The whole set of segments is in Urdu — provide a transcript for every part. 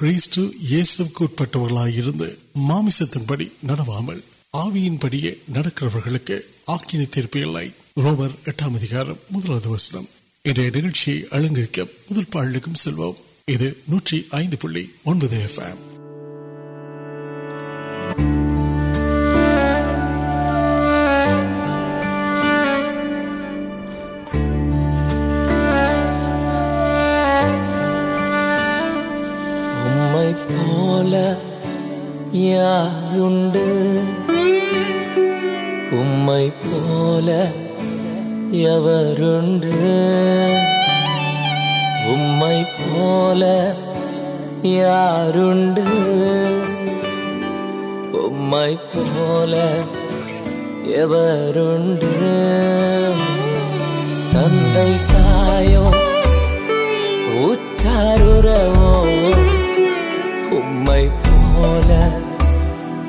بڑی آکی علائی روبر مسلم اندر پاڑی سو نوکیم یا پولی یو امپل یا تندو امپل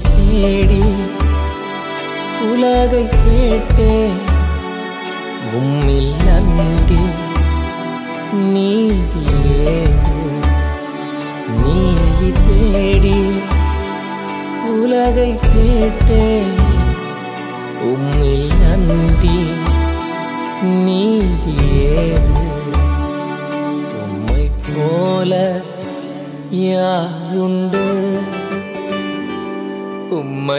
پیڑھی پولا کے گیٹ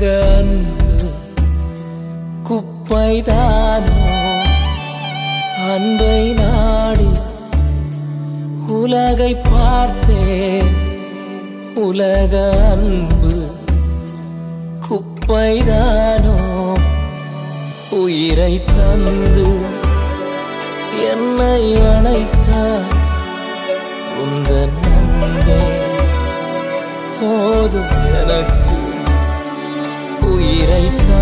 انل پارتر تند اڑ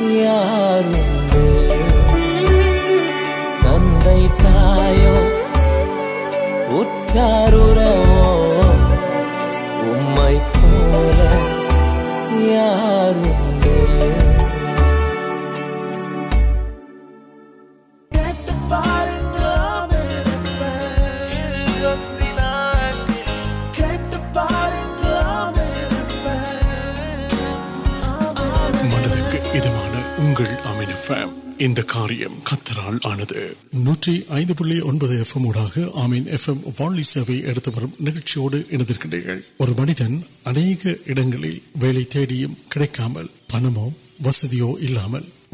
یار تند آچار پہل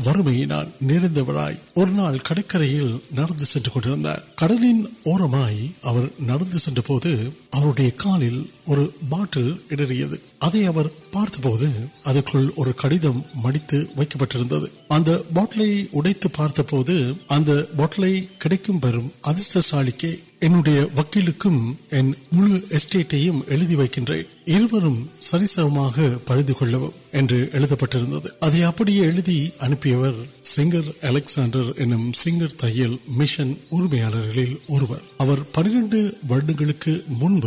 وارم نوٹ کڑکر کڑھے کا منت واٹل پارتل سری سو پڑھنے اور پنر لوگ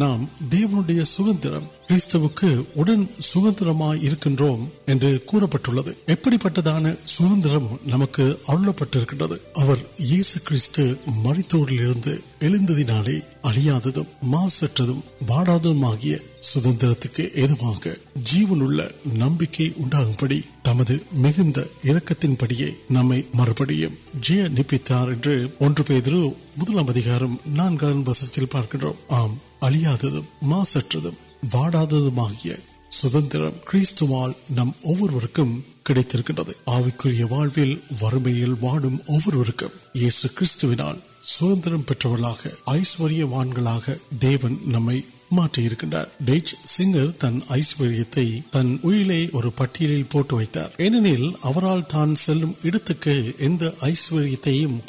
نمک آل پہ مرتبہ آپندر جیون نمک نمک آئی وارم کال وان دی نام ڈ سر تنشت اور پٹل پوٹ وار ترقی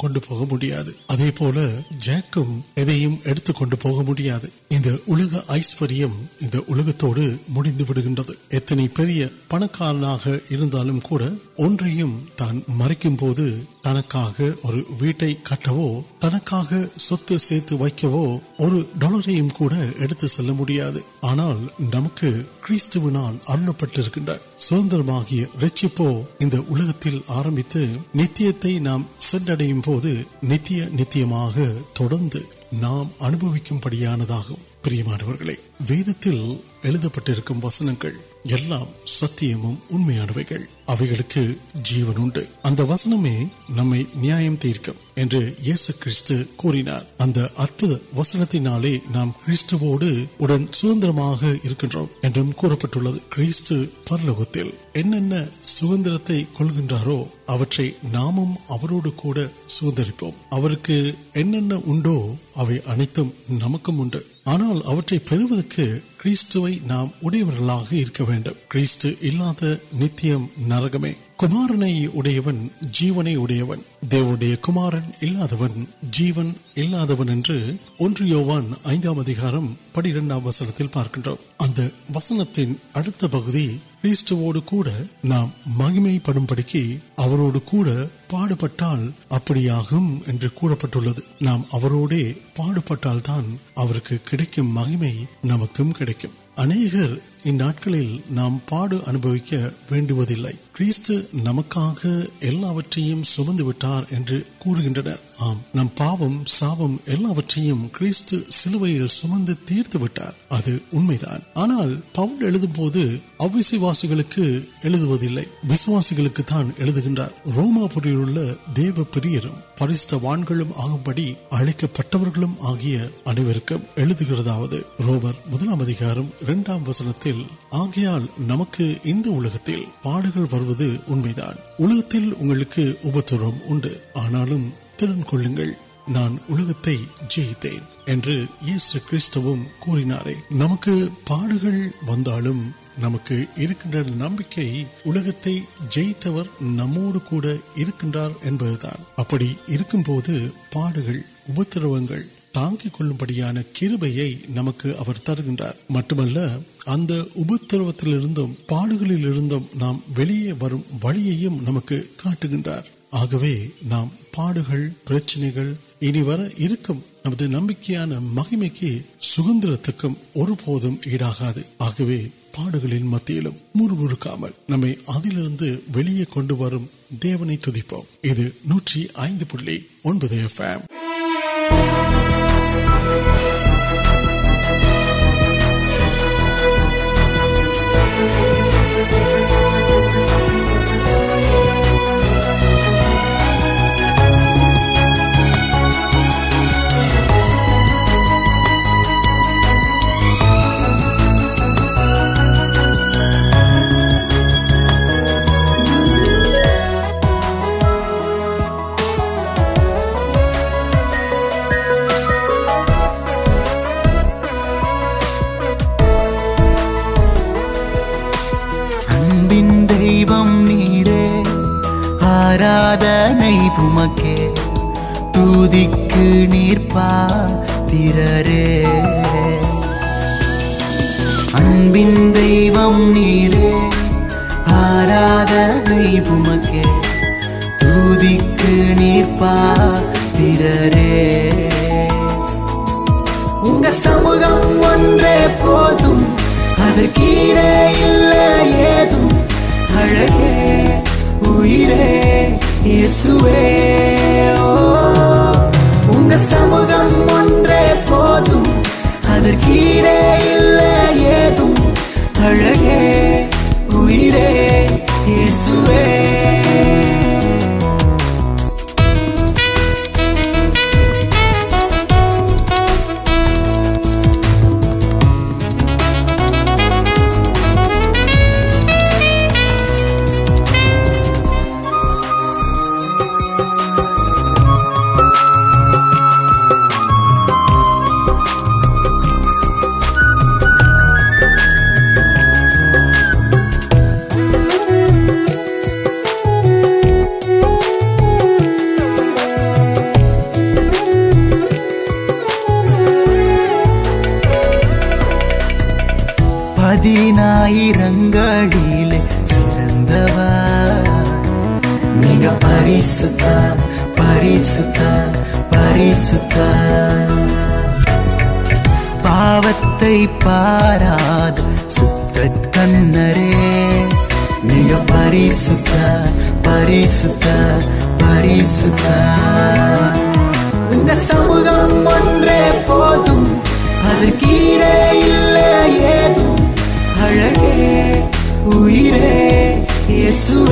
کن پوڈا جاکی کنگ مجھے آنا کتنا سرچ آرمی نئی نام سو نا نام پڑیاندھ وید تک وسما تیار پہلو نام سوندریپ نمک آنا نمکم اویا دیوی کمارن جیون پڑ وسن پارک وسن تین مہم پڑھ پڑکی کو ابڑا گھمے پہ پاڑ پہلے کم نمک سام کلو تیر ابھی آنا پوڑے ابھی سے روما روبر مدار وسنگ آگے نمکر ترن کل نئیتے ہیں نمک و نموار بوڑھے تا کہ بڑی کئی نمکر مٹم காட்டுகின்றார் نمکر اور مت مجھے کن ویو تک تراد میرے سمجھم ادھر سرس پریس پاپتے پارک پریس سم پوت اے سو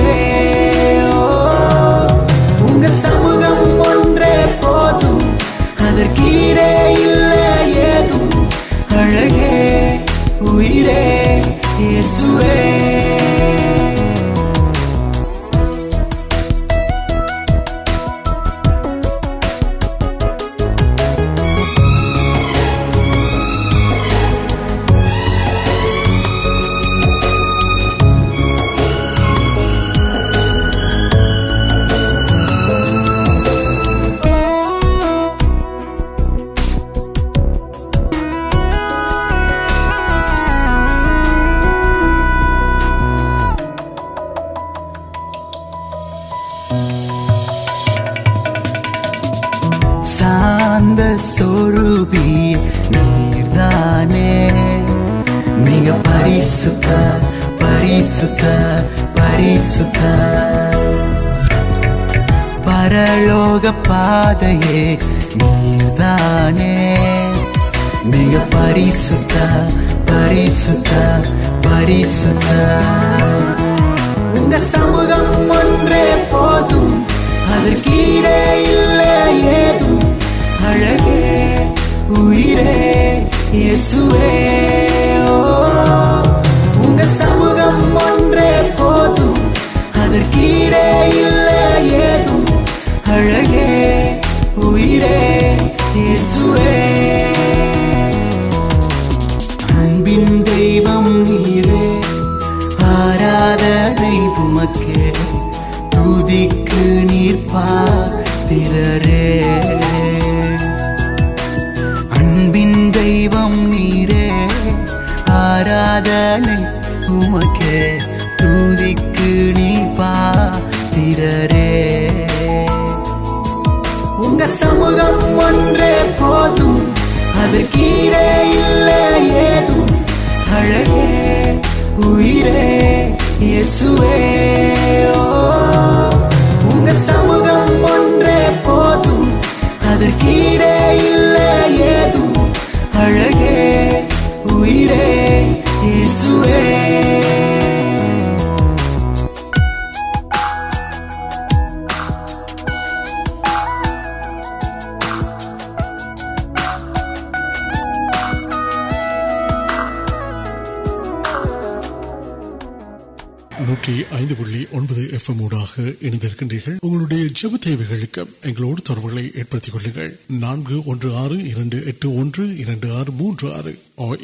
இணைந்திருக்கின்றீர்கள் உங்களுடைய ஜப தேவைகளுக்கு எங்களோடு தொடர்புகளை ஏற்படுத்திக் கொள்ளுங்கள் நான்கு ஒன்று ஆறு இரண்டு எட்டு ஒன்று இரண்டு ஆறு மூன்று ஆறு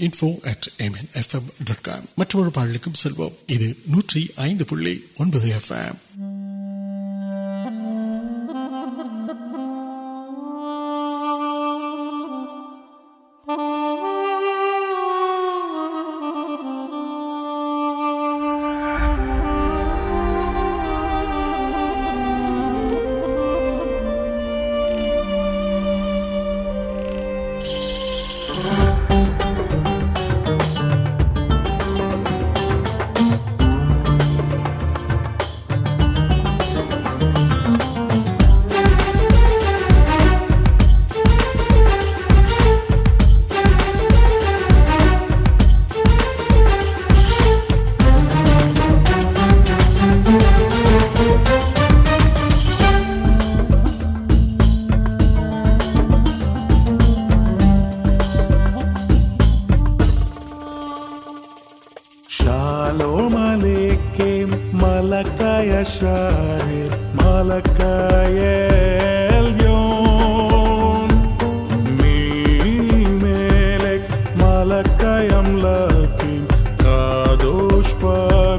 info at M N F M dot com மற்றொரு பாடலுக்கும் செல்வோம் இது நூற்றி ஐந்து புள்ளி ஒன்பது எஃப் எம் لوش پر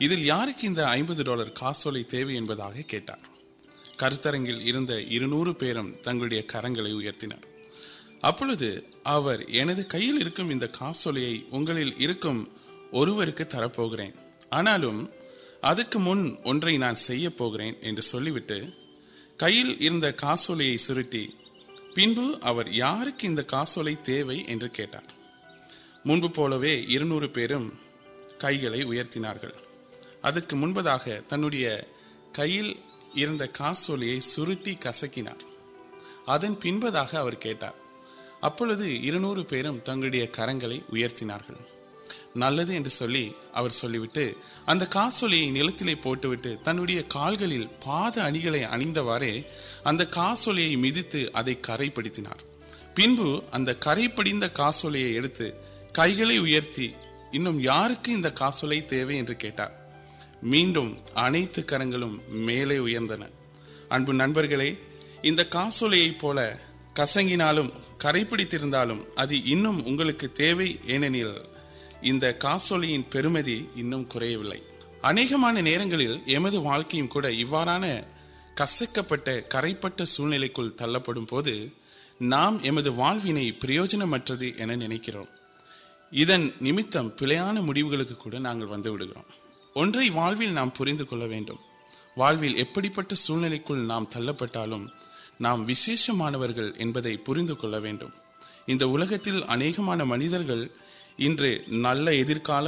یا ڈالر کا کھیٹ کم تنہی کرگوئی اگل اور ترپرے آنا ادک نان سو گی کئی سرٹ پو یار کیے کاروبل پھر کئی اتنا ادھر تنڈیا کئی سلیہ سرٹ کسک پہ ابھی ار نو پیمنٹ تنڈیا کرگ اتنا نل کا نل تھی پوٹ تنہے کا پا اڑ گئے اے سی کر پڑھا پو کئی پڑھو کئی گیم یا میڈ این اب ناسولی پولی کس گرائی پڑتی ہے پیمنگ اہم نیوکان کسک پہ کرپل کو تلپ نام پر نو نمت پانوک و انہیں نام پہ نام تل پش اہ گمان منزل انمانکار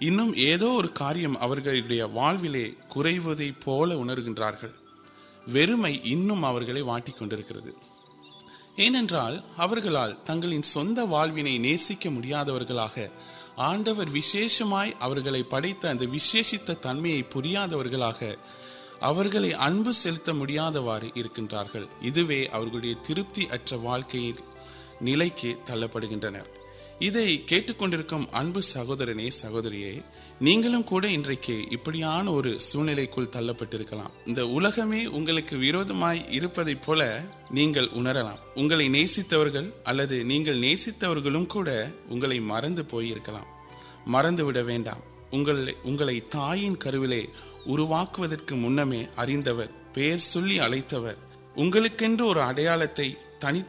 ویو اگر وٹی کو ایرال تگن سیاد آڈر وشیشم عبد پڑھتا تنمیال مارے ترپتی نل پڑ سہوری وائپ نو نو مرد پوکری مرد تائیمر اور اڑیال تنی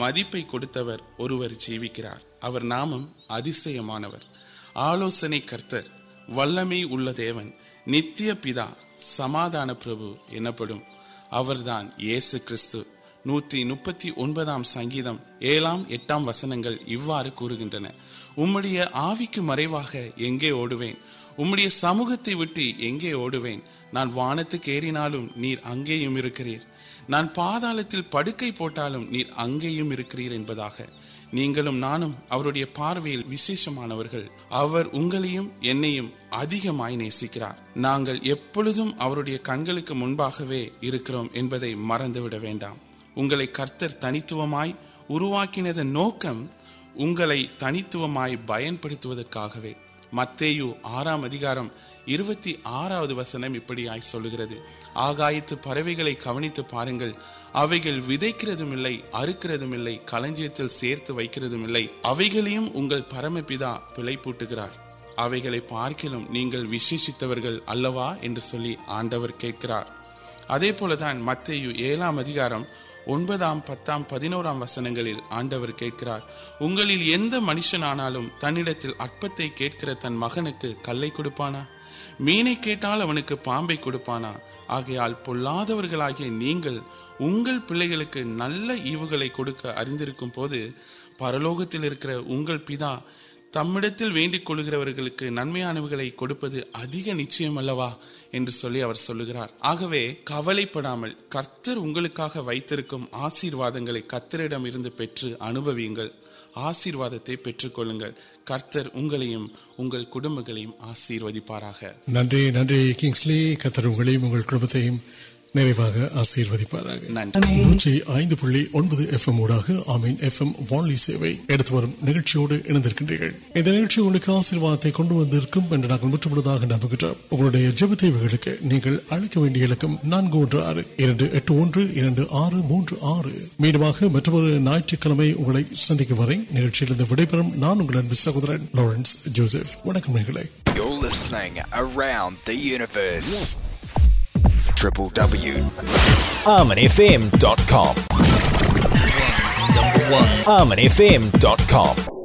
مدپ اور جی وقت نام اتنا آلو سرتر وغم نا سمادان پرست نوتی سنگم ایم وسنگ امدے آرواین سموہت ویٹو نان وانکری پاروپی نیسکر ناپی کنگا انگلر تنیت نوکم تنی پی سرگیم پرم پیت پوٹ گئے پارک لوگوں آڈر ادے تین متکار وسنگ آنڈوار تن مغل مین کال پانا آپ پیل گیوک اردو پر لوکل پیت وشرواد کچھ اُن آشیرواد آشیوار میڈوا کم سن کے لیے سرکار ڈبنی فیم ڈاٹ کام آمنی فیم ڈاٹ کام